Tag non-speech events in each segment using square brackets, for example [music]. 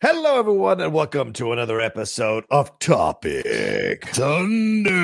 Hello, everyone, and welcome to another episode of Topic Thunder.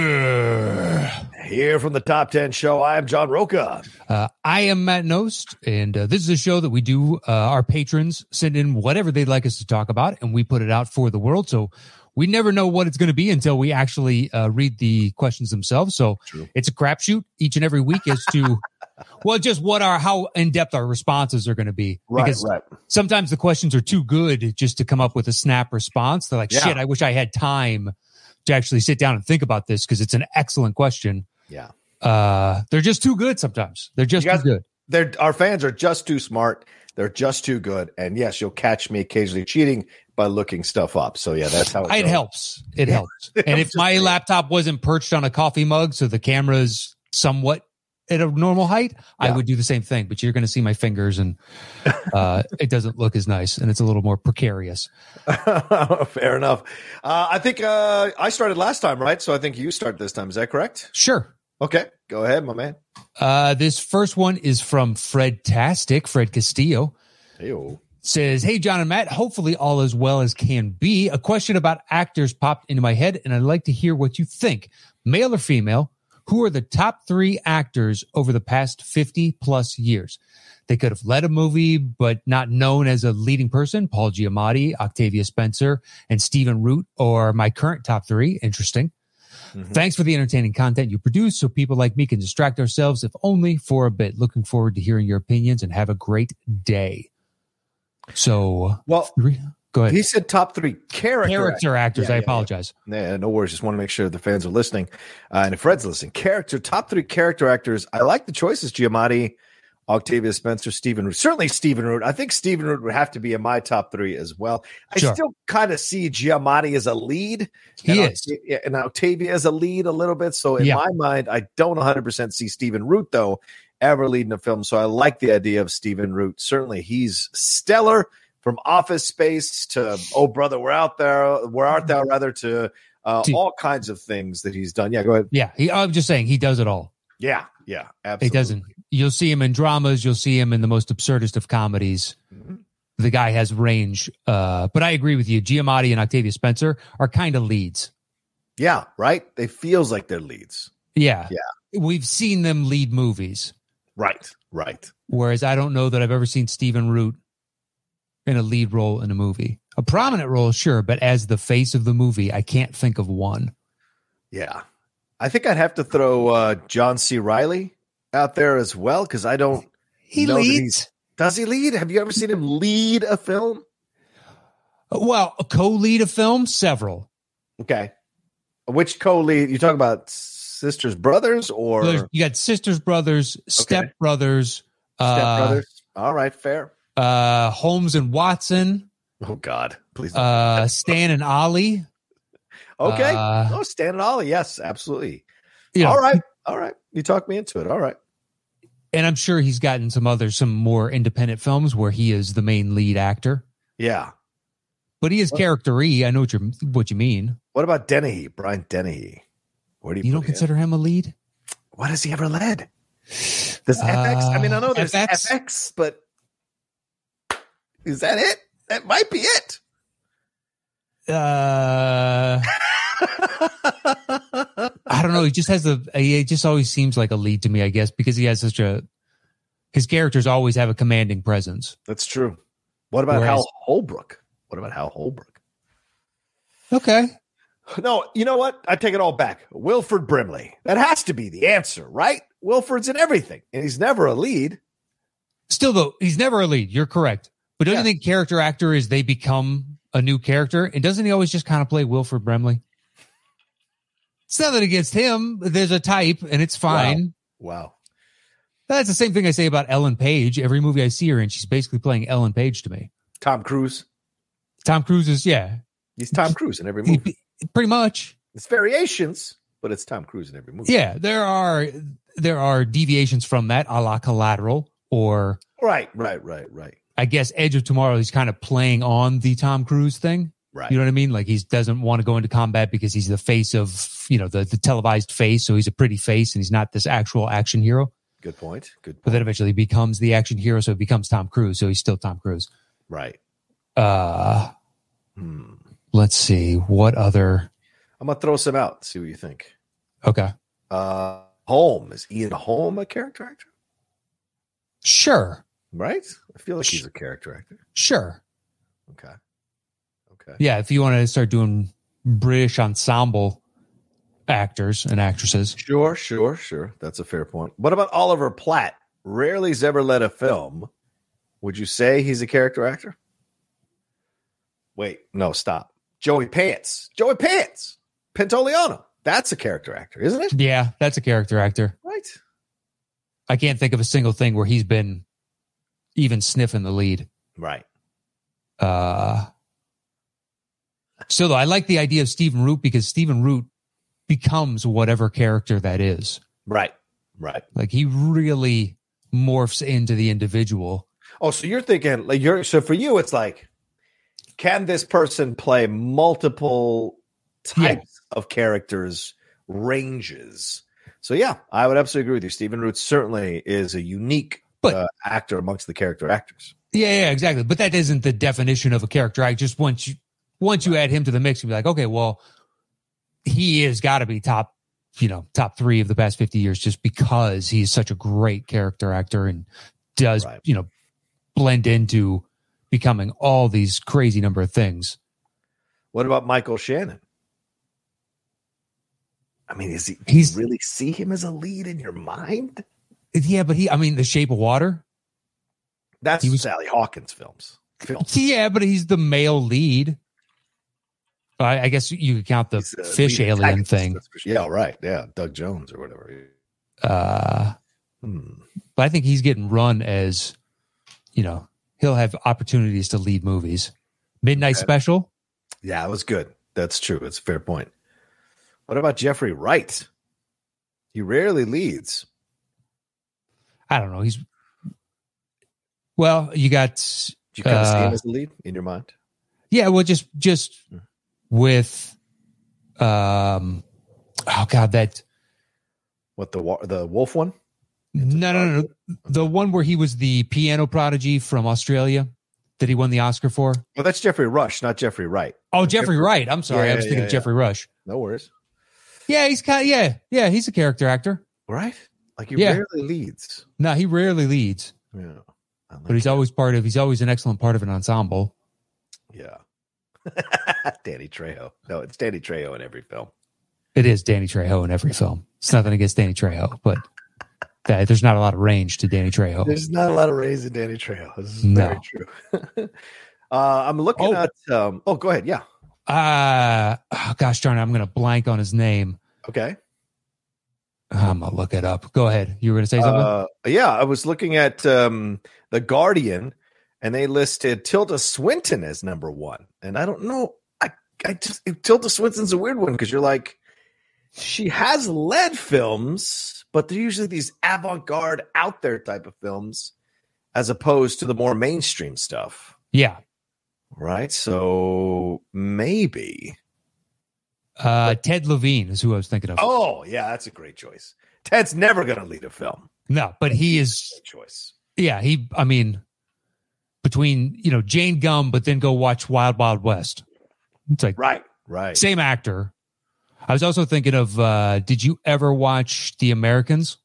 Here from the Top 10 Show, I am John Rocha. Uh, I am Matt Knost, and uh, this is a show that we do. Uh, our patrons send in whatever they'd like us to talk about, and we put it out for the world. So we never know what it's going to be until we actually uh, read the questions themselves. So True. it's a crapshoot each and every week as to, [laughs] well, just what our how in depth our responses are going to be. because right. sometimes the questions are too good just to come up with a snap response. They're like, Yeah. shit, I wish I had time to actually sit down and think about this because it's an excellent question. Yeah. Uh, they're just too good sometimes. They're just guys- too good. They're, our fans are just too smart. They're just too good. And yes, you'll catch me occasionally cheating by looking stuff up. So, yeah, that's how it, It helps. It Yeah. helps. [laughs] And if my laptop wasn't perched on a coffee mug, so the camera's somewhat at a normal height, I would do the same thing. But you're going to see my fingers, and [laughs] uh, it doesn't look as nice, and it's a little more precarious. [laughs] Fair enough. Uh, I think uh, I started last time, right? So I think you start this time. Is that correct? Sure. Okay. Go ahead, my man. Uh, this first one is from Fred Tastic, Fred Castillo. Ew. Says, Hey, John and Matt, hopefully all as well as can be. A question about actors popped into my head, and I'd like to hear what you think. Male or female, who are the top three actors over the past 50 plus years? They could have led a movie, but not known as a leading person. Paul Giamatti, Octavia Spencer, and Stephen Root are my current top three. Interesting. Mhm. Thanks for the entertaining content you produce so people like me can distract ourselves, if only for a bit. Looking forward to hearing your opinions and have a great day. So, Well, three, go ahead. he said top three character. Character actors, Yeah, I yeah, apologize. Yeah, no worries. Just want to make sure the fans are listening. Uh, and if Fred's listening, character, top three character actors. I like the choices Giamatti, Octavia Spencer, Stephen Root. Certainly Stephen Root. I think Stephen Root would have to be in my top three as well. I Sure. still kind of see Giamatti as a lead. He and is. Octavia, and Octavia as a lead a little bit. So in Yeah. my mind, I don't 100% see Stephen Root, though, ever leading a film. So I like the idea of Stephen Root. Certainly he's stellar from Office Space to Oh Brother, We're Out There, Where Art Thou, rather, to uh, all kinds of things that he's done. Yeah, go ahead. Yeah, he, I'm just saying he does it all. Yeah, yeah, absolutely. He doesn't. You'll see him in dramas. You'll see him in the most absurdest of comedies. Mhm. The guy has range. Uh, but I agree with you. Giamatti and Octavia Spencer are kind of leads. Yeah, right? They feels like they're leads. Yeah. Yeah. We've seen them lead movies. Right, right. Whereas I don't know that I've ever seen Stephen Root in a lead role in a movie. A prominent role, sure, but as the face of the movie, I can't think of one. Yeah. I think I'd have to throw uh, John C. Reilly out there as well because I don't. He leads. Does he lead? Have you ever seen him lead a film? Well, co-lead a film, several. Okay. Which co-lead? You talking about sisters, brothers, or There's- you got sisters, brothers, step brothers, step uh, brothers? All right, fair. uh, Holmes and Watson, Oh God, please. don't. uh, [laughs] Stan and Ollie. okay. uh, oh, Stan and Ollie. Yes, absolutely. You know, All right. All right. You talked me into it. All right. and I'm sure he's gotten some other, some more independent films where he is the main lead actor. Yeah. But he is character-y. I know what you what you mean. What about Dennehy? Brian Dennehy. Where do you, You don't him? consider him a lead? What has he ever led? Does FX? I mean, I know Uh, there's FX? FX, but is that it? That might be it. Uh, [laughs] I don't know. He just has the. He just always seems like a lead to me. I guess because he has such a. His characters always have a commanding presence. That's true. What about Whereas- Hal Holbrook? What about Hal Holbrook? Okay. No, you know what? I take it all back. Wilford Brimley. That has to be the answer, right? Wilford's in everything, and he's never a lead. Still though, he's never a lead. You're correct. But don't Yeah. you think character actor is they become a new character? And doesn't he always just kind of play Wilford Brimley? It's nothing against him. There's a type and it's fine. Wow. That's the same thing I say about Ellen Page. Every movie I see her in, she's basically playing Ellen Page to me. Tom Cruise. Tom Cruise is yeah, He's Tom Cruise in every movie. Pretty much. It's variations, but it's Tom Cruise in every movie. Yeah, there are there are deviations from that, a la Collateral, or Right, right, right, right, I guess Edge of Tomorrow. He's kind of playing on the Tom Cruise thing. right. You know what I mean? Like he doesn't want to go into combat because he's the face of you know the the televised face, so he's a pretty face, and he's not this actual action hero. Good point. Good But then eventually he becomes the action hero, so it becomes Tom Cruise, so he's still Tom Cruise. right. Uh, Hmm. Let's see what other. I'm gonna throw some out. See what you think. Okay, Uh, Holm is Ian Holm a character actor? sure, Right. I feel like he's a character actor. sure. Okay. Okay. Yeah, if you want to start doing British ensemble actors and actresses, Sure, sure, sure. That's a fair point. What about Oliver Platt? Rarely has ever led a film. Would you say he's a character actor? Wait, no, stop. Joey Pants. Joey Pants. Pantoliano. That's a character actor, isn't it? yeah, that's a character actor. Right. I can't think of a single thing where he's been even sniffing the lead. Right. Uh, still, though, I like the idea of Stephen Root because Stephen Root becomes whatever character that is. Right. Right. Like he really morphs into the individual. Oh, so you're thinking like you're so for you it's like can this person play multiple types of characters ranges? So yeah, I would absolutely agree with you. Stephen Root certainly is a unique But- uh, actor amongst the character actors. Yeah, yeah, exactly. But that isn't the definition of a character act. Just once you once you add him to the mix, you'd be like, okay, well, he has got to be top, you know, top three of the past fifty years, just because he's such a great character actor and does, Right. you know, blend into becoming all these crazy number of things. What about Michael Shannon? I mean, is he? He's- really see him as a lead in your mind? Yeah, but he, I mean, The Shape of Water. That's He was- Sally Hawkins films. Films. [laughs] Yeah, but he's the male lead. I, I guess you could count the fish alien thing. Yeah, right. Yeah, Doug Jones or whatever. Uh, Hmm. but I think he's getting run as, you know, he'll have opportunities to lead movies. Midnight Okay. Special. Yeah, it was good. That's true. It's a fair point. What about Jeffrey Wright? He rarely leads. I don't know. He's well. You got Do you kind of see him Uh, as the lead in your mind? yeah. Well, just just Hmm. with um. Oh God, that What the the wolf one? No no no no the one where he was the piano prodigy from Australia that he won the Oscar for. Well, that's Jeffrey Rush, not Jeffrey Wright. Oh, Jeffrey Wright. I'm sorry, I Yeah, was thinking yeah, of Jeffrey Rush. No worries. Yeah, he's kind. Of, yeah, yeah, he's a character actor. Right? Like he rarely leads. No, he rarely leads, Yeah. Like but he's that. always part of. He's always an excellent part of an ensemble. yeah. [laughs] Danny Trejo. No, it's Danny Trejo in every film. It is Danny Trejo in every film. It's nothing against Danny Trejo, but that, there's not a lot of range to Danny Trejo. There's not a lot of range to Danny Trejo. This is No. very true. [laughs] uh, I'm looking Oh. at. Um, oh, go ahead. Yeah. Uh, oh, gosh darn it, I'm going to blank on his name. Okay. I'm going to look it up. Go ahead. You were going to say something? Uh, yeah, I was looking at um, the Guardian, and they listed Tilda Swinton as number one, and I don't know. I, I just Tilda Swinton's a weird one because you're like, she has led films, but they're usually these avant-garde, out there type of films, as opposed to the more mainstream stuff, yeah. right? So maybe. Uh, Ted Levine is who I was thinking of. Oh, yeah, that's a great choice. Ted's never going to lead a film. No, but he is, choice. yeah, he, I mean, between, you know, Jame Gumb, but then go watch Wild Wild West. It's like Right. Right. same actor. I was also thinking of, uh, did you ever watch The Americans?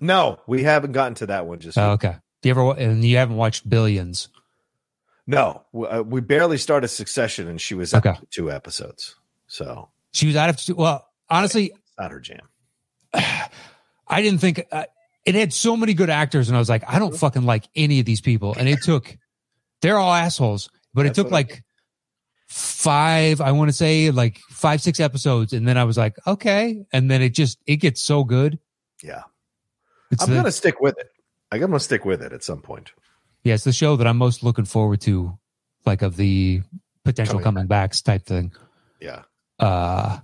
No, we haven't gotten to that one just yet. Oh, okay. Do you ever, and you haven't watched Billions? No, we, uh, barely started Succession, and she was Okay. two episodes, so She was out of, two. well, honestly, it's not her jam. [sighs] I didn't think uh, it had so many good actors, and I was like, I don't fucking like any of these people. And it took, they're all assholes, but it took like five, I want to say like five, six episodes. And then I was like, okay. And then it just, it gets so good. Yeah, It's I'm the- gonna stick with it. I'm gonna stick with it at some point. Yeah, it's the show that I'm most looking forward to, like of the potential Coming coming backs type thing. Yeah. Uh,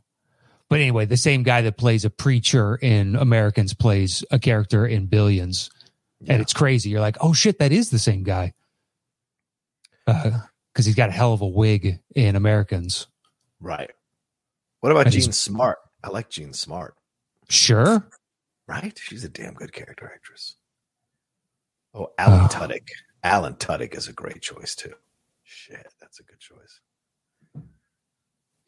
but anyway, the same guy that plays a preacher in Americans plays a character in Billions, Yeah. and it's crazy. You're like, oh shit, that is the same guy. Because he's got a hell of a wig in Americans. Right. What about And Jean Smart? I like Jean Smart. Sure. Right? She's a damn good character actress. Oh, Alan Oh. Tudyk. Alan Tudyk is a great choice too. Shit, that's a good choice.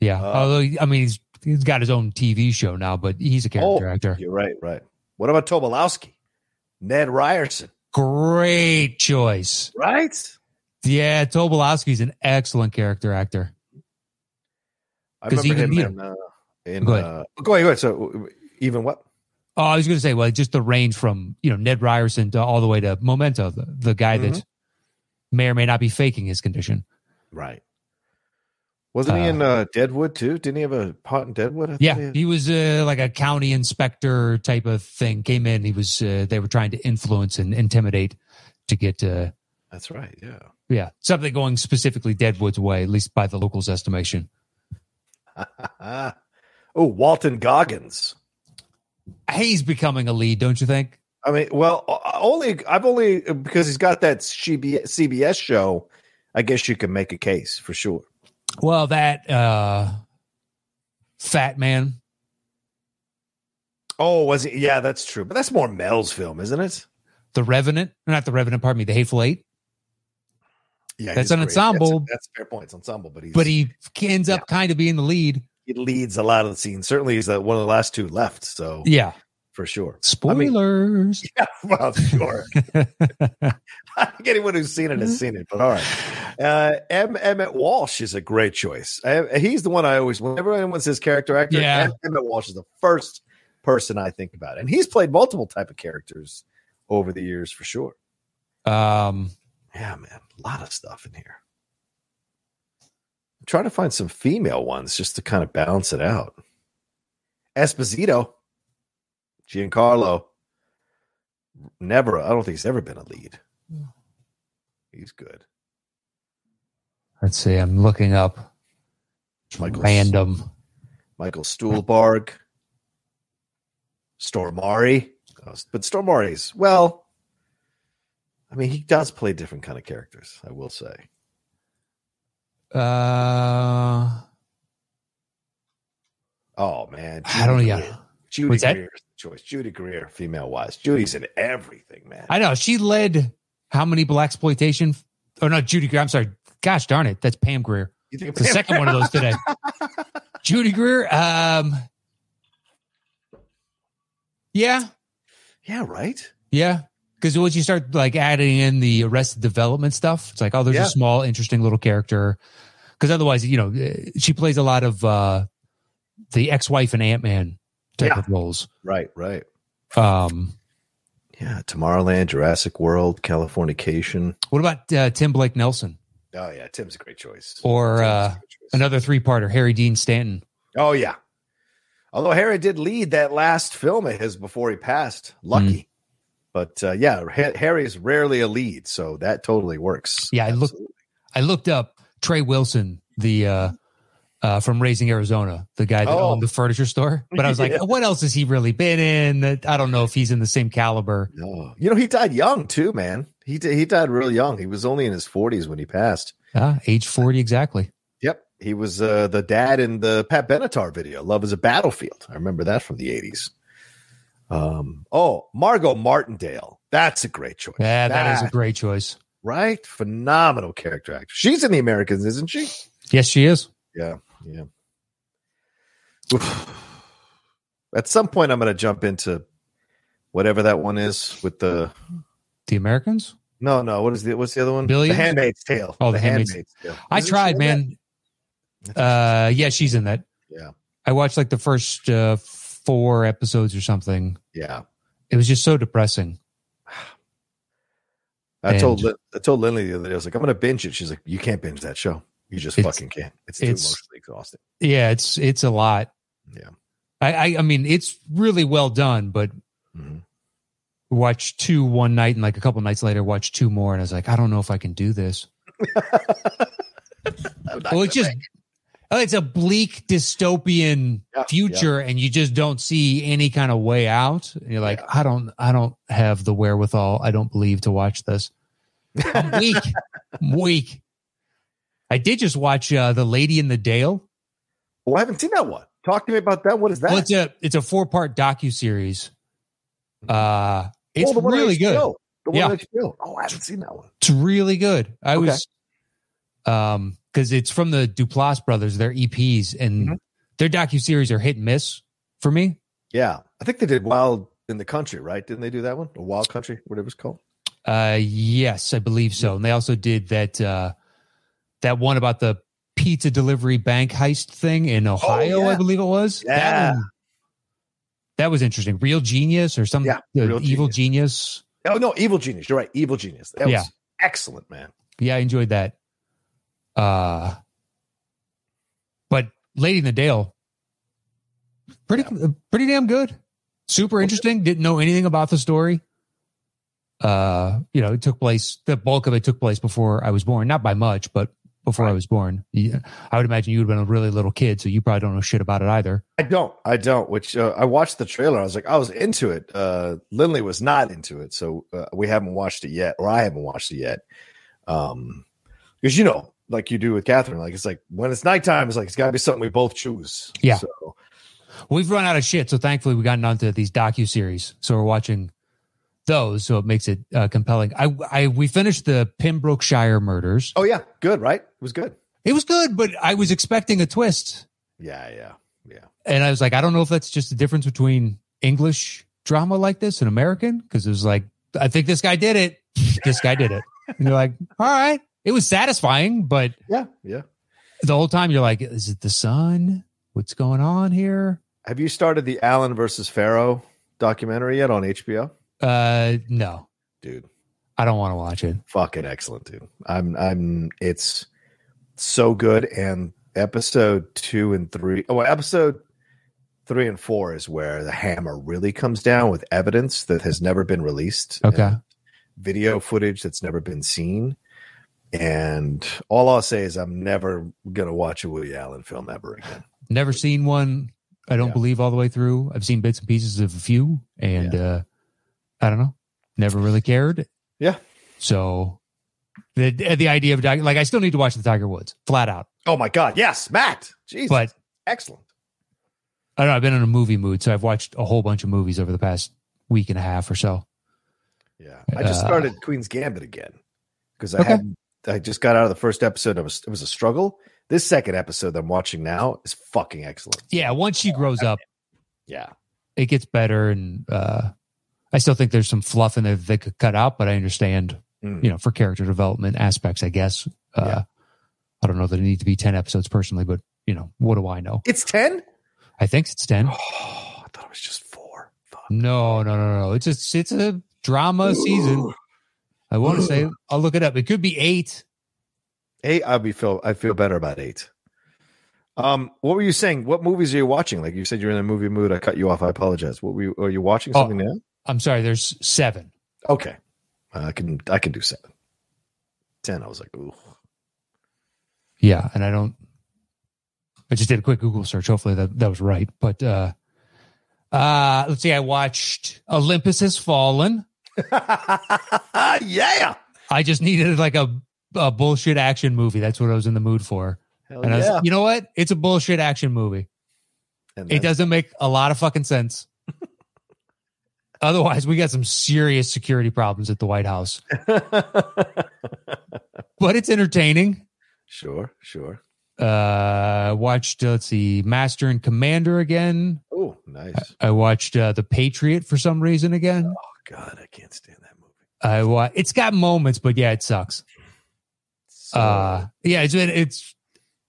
Yeah. Uh, Although I mean, he's he's got his own TV show now, but he's a character Oh, actor. You're right, right. What about Tobolowski? Ned Ryerson. Great choice. Right? Yeah, Tobolowski's an excellent character actor. I remember him in, uh, in Go ahead. uh, go ahead, go ahead. So even what? Oh, I was going to say, well, just the range from you know Ned Ryerson to all the way to Memento, the, the guy Mm-hmm. that may or may not be faking his condition. Right. Wasn't he Uh, in uh, Deadwood too? Didn't he have a pot in Deadwood? Yeah, he had- he was uh, like a county inspector type of thing. Came in, he was uh, they were trying to influence and intimidate to get uh, That's right. Yeah. Yeah something going specifically Deadwood's way, at least by the locals' estimation. [laughs] oh, Walton Goggins. He's becoming a lead, don't you think? I mean, well, only I've only because he's got that CBS show. I guess you can make a case for sure. Well, that uh, fat man. Oh, was it? Yeah, that's true. But that's more Mel's film, isn't it? The Revenant, not the Revenant, pardon me, the Hateful Eight. Yeah, That's an great. ensemble. That's, that's fair point. It's ensemble, but he's But he ends up kind of being the lead. he leads a lot of the scenes. Certainly, he's uh, one of the last two left. So Yeah. for sure. Spoilers. [laughs] Yeah, well, sure. I [laughs] think [laughs] anyone who's seen it has seen it, but all right. Uh, M. Emmett Walsh is a great choice. I, he's the one I always, whenever anyone says character actor, Yeah. M. Emmett Walsh is the first person I think about, and he's played multiple type of characters over the years for sure. um, Yeah, man, a lot of stuff in here. I'm trying to find some female ones just to kind of balance it out. Esposito, Giancarlo, never. I don't think he's ever been a lead. He's good. let's see. I'm looking up Michael random. Michael Stuhlbarg, Stormare, Uh, but Stormare's well. I mean, he does play different kind of characters. I will say. Uh, Oh man, I don't know. Judy Yeah. Greer. Judy What's? Greer's the choice. Judy Greer, female wise. Judy's in everything, man. I know she led how many black exploitation? Oh no, Judy Greer. I'm sorry. Gosh darn it, that's Pam Grier. You think It's the second one of those today. [laughs] Judy Greer. Um, yeah, Yeah, right. yeah. Because once you start like adding in the Arrested Development stuff, it's like, oh, there's Yeah. a small, interesting little character. Because otherwise, you know, eh, she plays a lot of uh the ex-wife and Ant Man type Yeah. of roles. Right, right. Um, Yeah, Tomorrowland, Jurassic World, Californication. what about uh, Tim Blake Nelson Oh yeah, Tim's a great choice. or uh, choice. another three-parter, Harry Dean Stanton? Oh yeah. Although Harry did lead that last film of his before he passed, lucky. But uh, yeah, Ha- Harry is rarely a lead, so that totally works. Yeah, I looked- I looked up Trey Wilson, the uh, uh, from Raising Arizona, the guy that Oh. owned the furniture store. But I was like, [laughs] Yeah. what else has he really been in? That I don't know if he's in the same caliber. No, you know he died young too, man. He he died real young. He was only in his forties when he passed. Uh, age forty exactly. Yep, he was uh, the dad in the Pat Benatar video, "Love Is a Battlefield." I remember that from the eighties. Um, oh, Margo Martindale, that's a great choice. Yeah, that is a great choice. right, phenomenal character actor. She's in the Americans, isn't she? Yes, she is. Yeah, yeah. Oof. At some point, I'm going to jump into whatever that one is with the The Americans. no, no. What is the what's the other one? Billions? The Handmaid's Tale. Oh, The Handmaid's- Tale. I Isn't tried, man. that? Uh, yeah, she's in that. Yeah, I watched like the first uh, four episodes or something. yeah. It was just so depressing. I told And- Lin- I told Lindley the other day. I was like, I'm going to binge it. She's like, You can't binge that show. You just fucking can't. It's too it's- emotionally exhausting. Yeah, it's it's a lot. Yeah. I I, I mean, it's really well done, but Mhm. watched two one night and like a couple nights later watch two more and I was like, I don't know if I can do this. [laughs] well, it's just it's a bleak dystopian Yeah, future and you just don't see any kind of way out. And you're like, I don't I don't have the wherewithal, I don't believe to watch this. I'm [laughs] weak. I'm weak. I did just watch uh, The Lady in the Dale. Well, I haven't seen that one. Talk to me about that. What is that? Well, it's a it's a four part docu series. Uh it's Oh, one on really good. The one Yeah. Oh, I haven't seen that one. It's really good. I Okay. was um because it's from the Duplass brothers, their EPs, and Mhm. their docu series are hit and miss for me. Yeah, I think they did Wild in the Country, right? Didn't they do that one? Or Wild Country, whatever it's called. Uh yes, I believe so. And they also did that uh that one about the pizza delivery bank heist thing in Ohio, Oh, yeah. I believe it was. Yeah. That, one- that was interesting. Real genius or some Yeah, uh, evil genius. Oh no, Evil Genius. You're right, Evil Genius. That Yeah. was excellent, man. Yeah, I enjoyed that. Uh but Lady in the Dale, pretty uh, pretty damn good. Super interesting. Didn't know anything about the story. Uh, you know, it took place. The bulk of it took place before I was born, not by much, but before I was born. Yeah, I would imagine you would have been a really little kid, so you probably don't know shit about it either. I don't. I don't. Which uh, I watched the trailer. I was like, I was into it. Uh, Lindley was not into it, so uh, we haven't watched it yet, or I haven't watched it yet. Um, because you know, like you do with Catherine, like it's like when it's nighttime, it's like it's got to be something we both choose. Yeah. So We've run out of shit, so thankfully we gotten onto these docu series. So we're watching those, so it makes it uh, compelling. I, I we finished the Pembrokeshire murders. oh yeah, good, right? It was good. It was good, but I was expecting a twist. Yeah, yeah, yeah. And I was like, I don't know if that's just the difference between English drama like this and American. Because it was like, I think this guy did it. [laughs] this guy did it. And you're like, all right. It was satisfying, but Yeah, yeah. the whole time you're like, is it the sun? What's going on here? Have you started the Allen versus Farrow documentary yet on HBO? Uh, no, Dude, I don't want to watch it. fucking excellent, dude. I'm I'm it's so good. And episode two and three, oh, episode three and four is where the hammer really comes down with evidence that has never been released. Okay. video footage that's never been seen. And all I'll say is I'm never gonna watch a Woody Allen film ever again. Never seen one. I don't Yeah. believe all the way through. I've seen bits and pieces of a few, and uh, I don't know. Never really cared. Yeah. So the the idea of like I still need to watch the Tiger Woods flat out, Oh my god, yes, Matt. Jesus. but excellent. I don't know. I've been in a movie mood, so I've watched a whole bunch of movies over the past week and a half or so. Yeah, I just Uh, started Queen's Gambit again because I Okay. had I just got out of the first episode. It was it was a struggle. This second episode that I'm watching now is fucking excellent. Yeah, once she grows up, Yeah, it gets better, and uh, I still think there's some fluff in there that they could cut out, but I understand, Mm. you know, for character development aspects, I guess. Uh, Yeah. I don't know that it need to be ten episodes personally, but you know, what do I know? it's ten. I think it's ten. Oh, I thought it was just four. Fuck. No, no, no, no. It's a it's a drama season. [sighs] [clears throat] I want to say I'll look it up. It could be eight. Eight. I'll be feel. I feel better about eight. Um, what were you saying? What movies are you watching? Like you said, you're in a movie mood. I cut you off. I apologize. What were you? Are you watching Oh. something now? I'm sorry. There's seven. Okay, I can. I can do seven. Ten. I was like, ooh. Yeah, and I don't. I just did a quick Google search. Hopefully that that was right. But uh, uh, let's see. I watched Olympus Has Fallen. [laughs] yeah. I just needed like a, a bullshit action movie. That's what I was in the mood for. Hell And I was, yeah. you know what? It's a bullshit action movie. And It doesn't make a lot of fucking sense. [laughs] Otherwise, we got some serious security problems at the White House. [laughs] But it's entertaining. sure, sure. Uh, watched uh, let's see, Master and Commander again. Oh, nice. I watched uh, The Patriot for some reason again. God, I can't stand that movie. I wa- it's got moments, but yeah, it sucks. So, Uh, yeah, it's it's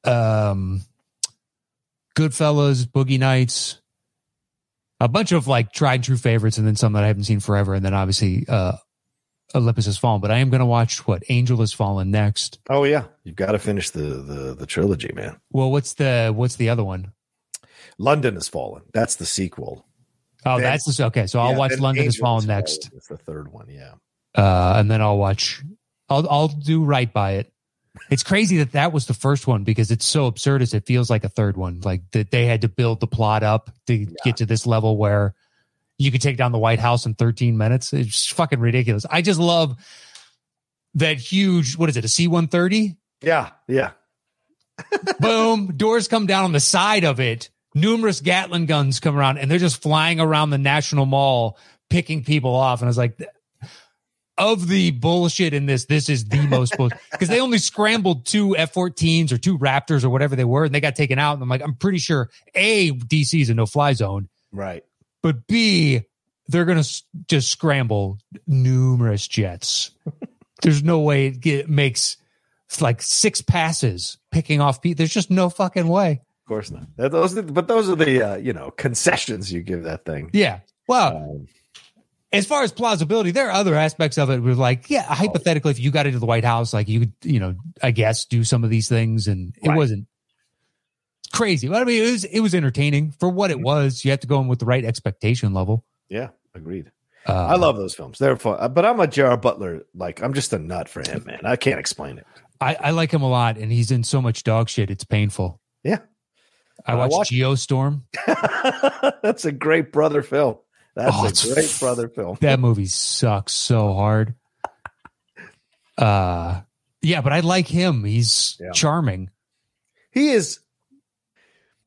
um, Goodfellas, Boogie Nights, a bunch of like tried and true favorites, and then some that I haven't seen forever, and then obviously uh, Olympus Has Fallen. But I am going to watch what Angel Has Fallen next. oh yeah, you've got to finish the the the trilogy, man. Well, what's the what's the other one? London has fallen. That's the sequel. Oh, Then- that's the, okay. So I'll Yeah, watch London is Angels Fallen next, is the third one. Yeah. uh, and then I'll watch. I'll I'll do right by it. It's crazy that that was the first one because it's so absurdist. It feels like a third one, like that they had to build the plot up to get to this level where you could take down the White House in 13 minutes. It's fucking ridiculous. I just love that huge. What is it? A C 130? Yeah. Yeah. Boom! Doors come down on the side of it. Numerous Gatling guns come around, and they're just flying around the National Mall, picking people off. And I was like, of the bullshit in this, this is the most bullshit [laughs] because they only scrambled two F-14s or two Raptors or whatever they were, and they got taken out. And I'm like, I'm pretty sure a DC is a no-fly zone, Right. but b they're gonna s- just scramble numerous jets. [laughs] There's no way it get, makes like six passes picking off people. There's just no fucking way. Of course not. That- Those, but those are the uh, you know concessions you give that thing. Yeah. Well, Um, as far as plausibility, there are other aspects of it. Where like, yeah, hypothetically, if you got into the White House, like you could, you know, I guess do some of these things, and it Right. wasn't crazy. But I mean, it was it was entertaining for what it Mm-hmm. was. You have to go in with the right expectation level. yeah. Agreed. Uh, I love those films. They're fun. But I'm a Jar Butler. Like I'm just a nut for him, man. I can't explain it. I, I like him a lot, and he's in so much dog shit. It's painful. Yeah. I I watched watched- Geostorm. [laughs] That's a great brother film. That's Oh, a great brother film. That movie sucks so hard. Uh, yeah, but I like him. He's Yeah. charming. He is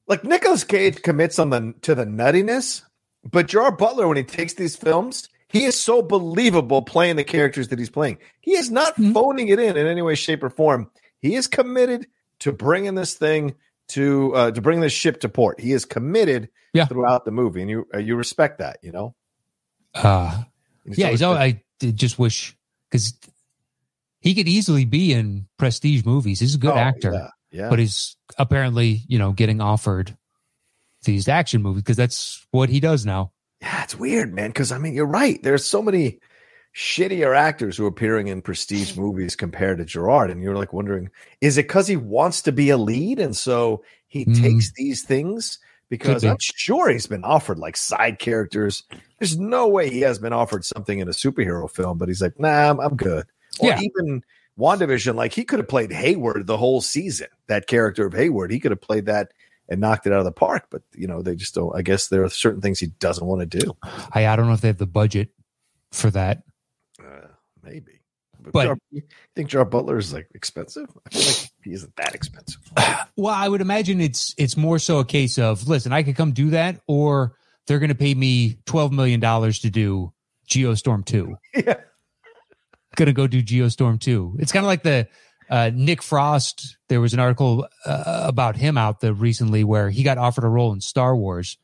like Nicolas Cage commits on the to the nuttiness, but Gerard Butler when he takes these films, he is so believable playing the characters that he's playing. He is not Mhm. phoning it in in any way, shape, or form. He is committed to bringing this thing to uh, to bring this ship to port. He is committed Yeah. throughout the movie, and you uh, you respect that. You know, Uh, He's yeah, he's all, I just wish because he could easily be in prestige movies. He's a good Oh, actor, Yeah, yeah. but he's apparently, you know, getting offered these action movies because that's what he does now. Yeah, it's weird, man. Because I mean, you're right. There's so many shittier actors who are appearing in prestige movies compared to Gerard, and you're like wondering, is it because he wants to be a lead, and so he Mm. takes these things? Because be. I'm sure he's been offered like side characters. There's no way he has been offered something in a superhero film, but he's like, nah, I'm, I'm good. Or Yeah. even WandaVision, like he could have played Hayward the whole season. That character of Hayward, he could have played that and knocked it out of the park. But you know, they just don't. I guess there are certain things he doesn't want to do. I, I don't know if they have the budget for that. Maybe. But, But- Jar- you think Jar Butler is like expensive? I feel like he isn't that expensive. [sighs] Well, I would imagine it's it's more so a case of listen, I could come do that, or they're going to pay me twelve million dollars to do Geostorm two. [laughs] yeah. Going to go do Geostorm two. It's kind of like the uh, Nick Frost. There was an article uh, about him out there recently where he got offered a role in Star Wars,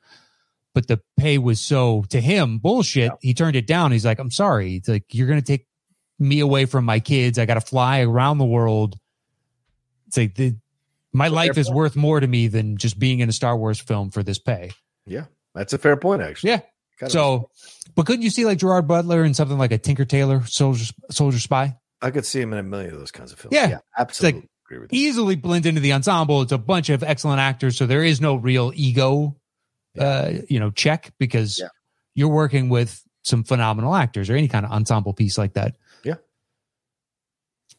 but the pay was so to him bullshit. He turned it down. He's like, I'm sorry. It's like you're going to take me away from my kids. I got to fly around the world. It's like the, my life is point. worth more to me than just being in a Star Wars film for this pay. Yeah. That's a fair point, actually. Yeah. Kind of- So, but couldn't you see like Gerard Butler in something like a Tinker Tailor Soldier Soldier Spy? I could see him in a million of those kinds of films. Yeah. yeah absolutely. agree with you. Easily blend into the ensemble. It's a bunch of excellent actors, so there is no real ego, uh, you know, check because Yeah. you're working with some phenomenal actors or any kind of ensemble piece like that.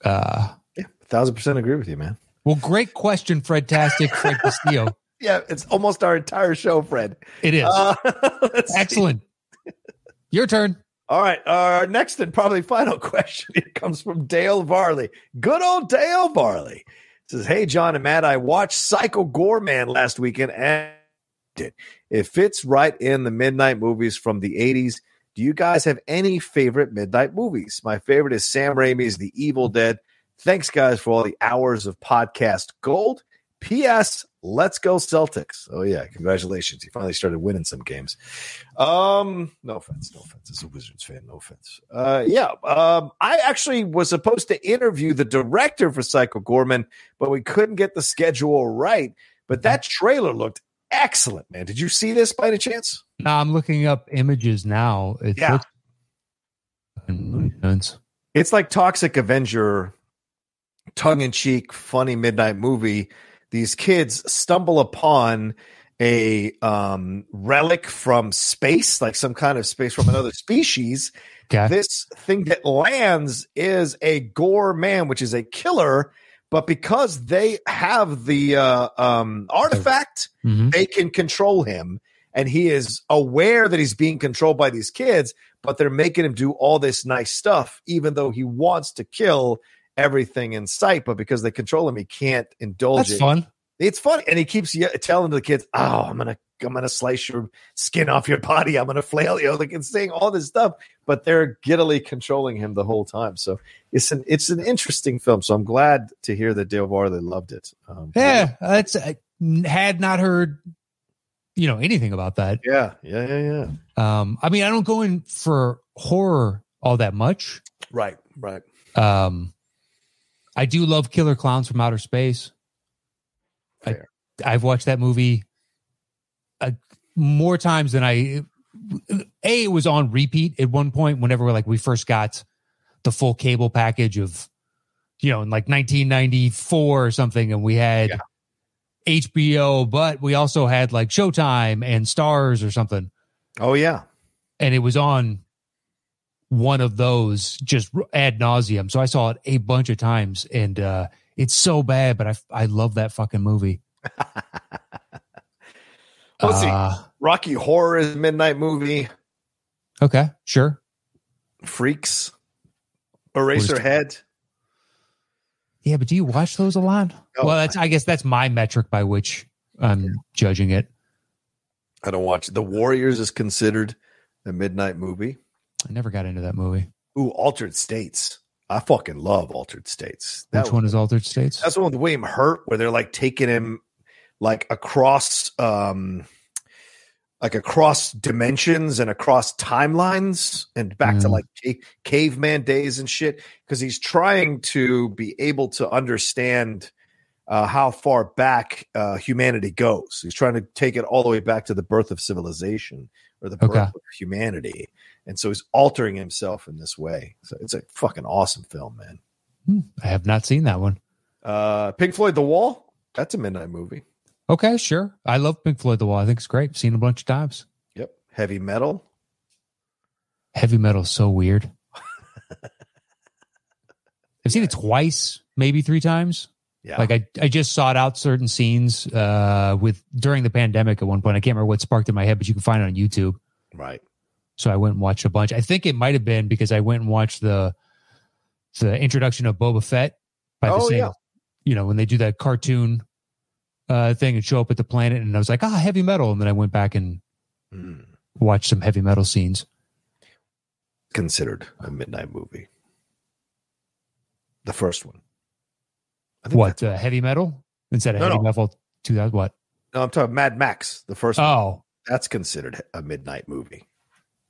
Uh, Yeah, thousand percent agree with you, man. well, great question, Fred Tastic, Fred Castillo. [laughs] Yeah, it's almost our entire show, Fred. It is Uh, [laughs] excellent. Your turn. All right. Our next and probably final [laughs] question here comes from Dale Varley. Good old Dale Varley says, Hey, John and Matt, I watched Psycho Goreman last weekend and it. It fits right in the midnight movies from the 80s. Do you guys have any favorite midnight movies? My favorite is Sam Raimi's The Evil Dead. Thanks, guys, for all the hours of podcast gold. P.S. Let's go Celtics. Oh yeah, congratulations! You finally started winning some games. Um, no offense, no offense. As a Wizards fan, no offense. Uh, yeah. Um, I actually was supposed to interview the director for Psycho Goreman, but we couldn't get the schedule right. But that trailer looked excellent, man. Did you see this by any chance? No, I'm looking up images now. It Yeah. looks It's like Toxic Avenger, tongue in cheek, funny midnight movie. These kids stumble upon a um, relic from space, like some kind of space from another species. Okay. This thing that lands is a Gore man, which is a killer. But because they have the uh, um, artifact, Mhm. they can control him, and he is aware that he's being controlled by these kids. But they're making him do all this nice stuff, even though he wants to kill everything in sight. But because they control him, he can't indulge That's it. fun. It's funny, and he keeps telling the kids, "Oh, I'm gonna, I'm gonna slice your skin off your body. I'm gonna flail you." Like it's saying all this stuff, but they're giddily controlling him the whole time. So it's an, it's an interesting film. So I'm glad to hear that Dale Varley loved it. Um, Yeah, that's I had not heard, you know, anything about that. yeah, yeah, yeah, yeah. Um, I mean, I don't go in for horror all that much. Right, right. Um, I do love Killer Clowns from Outer Space. I, Fair. I've watched that movie more times than I. A, it was on repeat at one point whenever like we first got the full cable package of, you know, in like 1994 or something, and we had Yeah. HBO, but we also had like Showtime and Stars or something Oh yeah, and it was on one of those just ad nauseum. So I saw it a bunch of times, and uh, it's so bad, but I I love that fucking movie. [laughs] Let's see. Uh, Rocky Horror is a midnight movie. okay, sure. Freaks, Eraserhead. Yeah, but do you watch those a lot? No. well, that's I guess that's my metric by which I'm judging it. I don't watch. The Warriors is considered a midnight movie. I never got into that movie. Ooh, Altered States. I fucking love Altered States. That Which one is Altered States? That's the one with William Hurt, where they're like taking him like across, um, like across dimensions and across timelines and back to Mm. like ca- caveman days and shit. Because he's trying to be able to understand uh, how far back uh, humanity goes. He's trying to take it all the way back to the birth of civilization or the birth Okay. of humanity. And so he's altering himself in this way. So it's a fucking awesome film, man. Hmm, I have not seen that one. Uh, Pink Floyd The Wall. That's a midnight movie. Okay, sure. I love Pink Floyd The Wall. I think it's great. Seen it a bunch of times. Yep. Heavy metal. Heavy metal is so weird. [laughs] I've seen it twice, maybe three times. Yeah. Like I, I just sought out certain scenes uh, with during the pandemic at one point. I can't remember what sparked in my head, but you can find it on YouTube. right. So I went and watched a bunch. I think it might have been because I went and watched the the introduction of Boba Fett by the Oh, same, yeah. you know, when they do that cartoon uh, thing and show up at the planet, and I was like, ah, heavy metal, and then I went back and Mm. watched some heavy metal scenes. Considered a midnight movie. The first one. I think What uh, heavy metal instead of No, heavy no. metal? Two thousand what? No, I'm talking Mad Max. The first one. Oh, That's considered a midnight movie.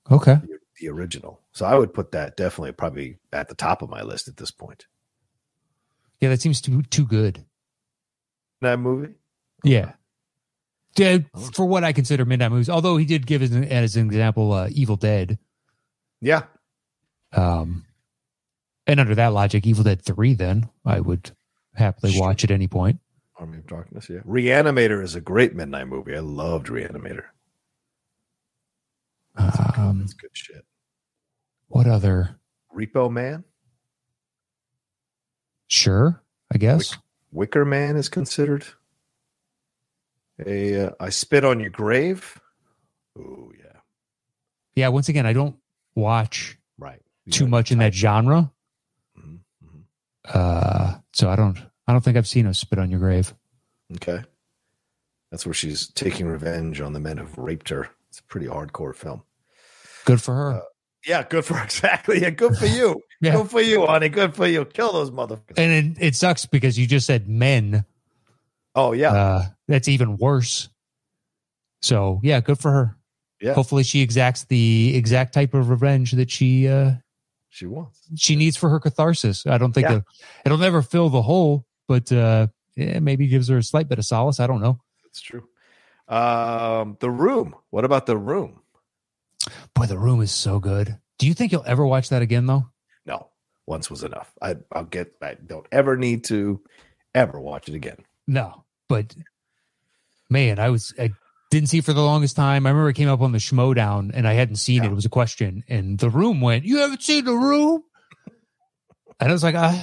okay. The, the original. So I would put that definitely probably at the top of my list at this point. Yeah, that seems too too good. That movie. Yeah. Yeah, for what I consider midnight movies. Although he did give as an, as an example, uh, Evil Dead. Yeah. Um, and under that logic, Evil Dead Three, then I would happily watch at any point. Army of Darkness. Yeah. Reanimator is a great midnight movie. I loved Reanimator. Um, That's good shit. what other? Repo Man. Sure, I guess. Wicker Man is considered. A uh, I spit on your grave. Oh yeah, Yeah. Once again, I don't watch right. too much in that genre, Mhm, mhm. uh, so I don't. I don't think I've seen a spit on your grave. Okay, that's where she's taking revenge on the men who've raped her. It's a pretty hardcore film. Good for her. Uh, Yeah, good for [laughs] exactly. Yeah, good for you. [laughs] Yeah. Good for you, honey. Good for you. Kill those motherfuckers. and it, it sucks because you just said men. Oh yeah, Uh, that's even worse. So yeah, good for her. Yeah. Hopefully she exacts the exact type of revenge that she uh she wants. she needs for her catharsis. I don't think Yeah. it, it'll never fill the hole, but uh yeah, maybe gives her a slight bit of solace. I don't know. That's true. Um, the room. What about the room? Boy, the room is so good. Do you think you'll ever watch that again though? No, once was enough. I, I'll get. I don't ever need to ever watch it again. No, but man, I was I didn't see for the longest time. I remember it came up on the Schmoedown and I hadn't seen Yeah. it. It was a question, and the room went, "You haven't seen the room?" And I was like, uh,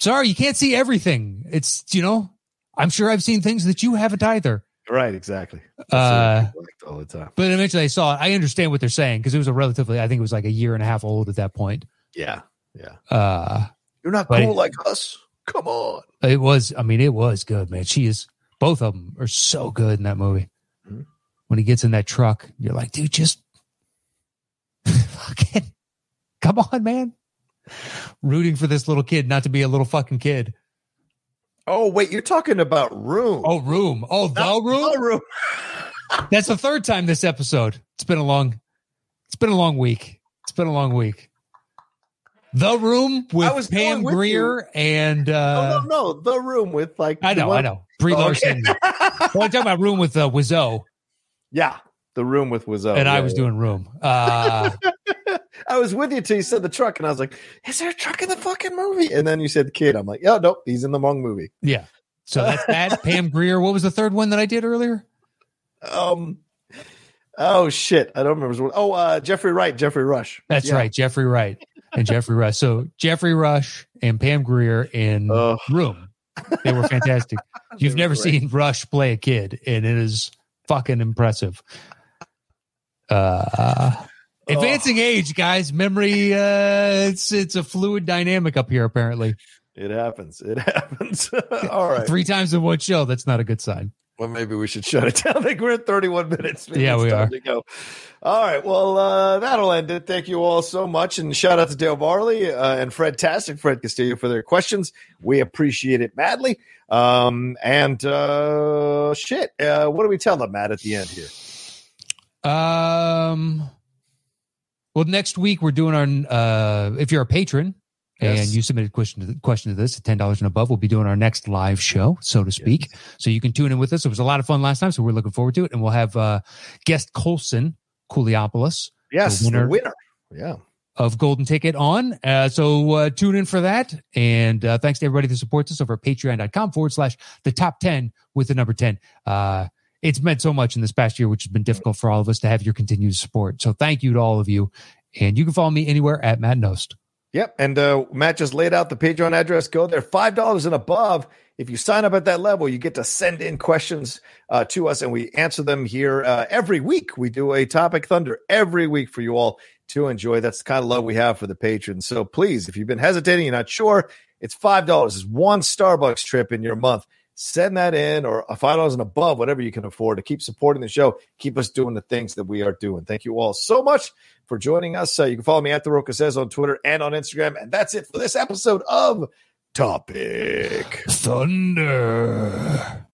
"Sorry, you can't see everything. It's you know, I'm sure I've seen things that you haven't either." Right, exactly. Uh, what I collect all the time. But eventually, I saw it. I understand what they're saying because it was a relatively, I think it was like a year and a half old at that point. Yeah, yeah. Uh, You're not cool like us. Come on. it was, I mean, it was good, man. She is, both of them are so good in that movie. Mhm. When he gets in that truck, you're like, dude, just [laughs] fucking come on, man. Rooting for this little kid not to be a little fucking kid. Oh wait, you're talking about room. Oh, room. Oh, the Not room. the room. That's the third time this episode. It's been a long, it's been a long week. It's been a long week. The room with I was Pam going with Grier and no, uh, no, no. The room with like. I know, one- I know. Brie Oh, Larson. okay. [laughs] well, I'm talking about room with uh, Wiseau, yeah, the room with was. and I was doing room. Uh, [laughs] I was with you till you said the truck, and I was like, "Is there a truck in the fucking movie?" And then you said the kid. I'm like, "Oh nope, he's in the wrong movie." yeah. So that's that. [laughs] Pam Grier. What was the third one that I did earlier? Um. Oh shit, I don't remember. Oh, uh, Jeffrey Wright, Geoffrey Rush. That's Yeah. right, Jeffrey Wright and Geoffrey Rush. So Geoffrey Rush and Pam Grier in Ugh. Room. They were fantastic. [laughs] You've were never great. seen Rush play a kid, and it is fucking impressive. Uh advancing age, guys. Memory uh it's it's a fluid dynamic up here, apparently. It happens. It [laughs] happens. All right. Three times in one show, that's not a good sign. Well, maybe we should [laughs] shut it down. I think we're at 31 minutes. Maybe Yeah, we are. To go. All right. Well, uh, that'll end it. Thank you all so much. And shout out to Dale Barley uh, and Fred Tastic, Fred Castillo for their questions. We appreciate it madly. Um, and uh, shit. Uh, what do we tell them, Matt, at the end here? Um well next week we're doing our uh if you're a patron and you submitted a question to, question to this at ten dollars and above, we'll be doing our next live show, so to speak. So you can tune in with us. It was a lot of fun last time, so we're looking forward to it. And we'll have uh guest Colson Cooliopolis Yes, The the winner. winner. Yeah. of Golden Ticket on. Uh, so uh, tune in for that. And uh, thanks to everybody that supports us over at patreon.com forward slash the top 10 with the number 10. Uh, it's meant so much in this past year, which has been difficult for all of us to have your continued support. So thank you to all of you. And you can follow me anywhere at Matt Knost. Yep. And uh, Matt just laid out the Patreon address. Go there, $5 and above. If you sign up at that level, you get to send in questions uh, to us and we answer them here uh, every week. We do a topic thunder every week for you all to enjoy. That's the kind of love we have for the patrons. So please, if you've been hesitating, you're not sure, it's $5. It's one Starbucks trip in your month. Send that in or a $5 and above, whatever you can afford to keep supporting the show. Keep us doing the things that we are doing. Thank you all so much for joining us. Uh, you can follow me at The Rocha Says on Twitter and on Instagram. And that's it for this episode of Topic. Thunder.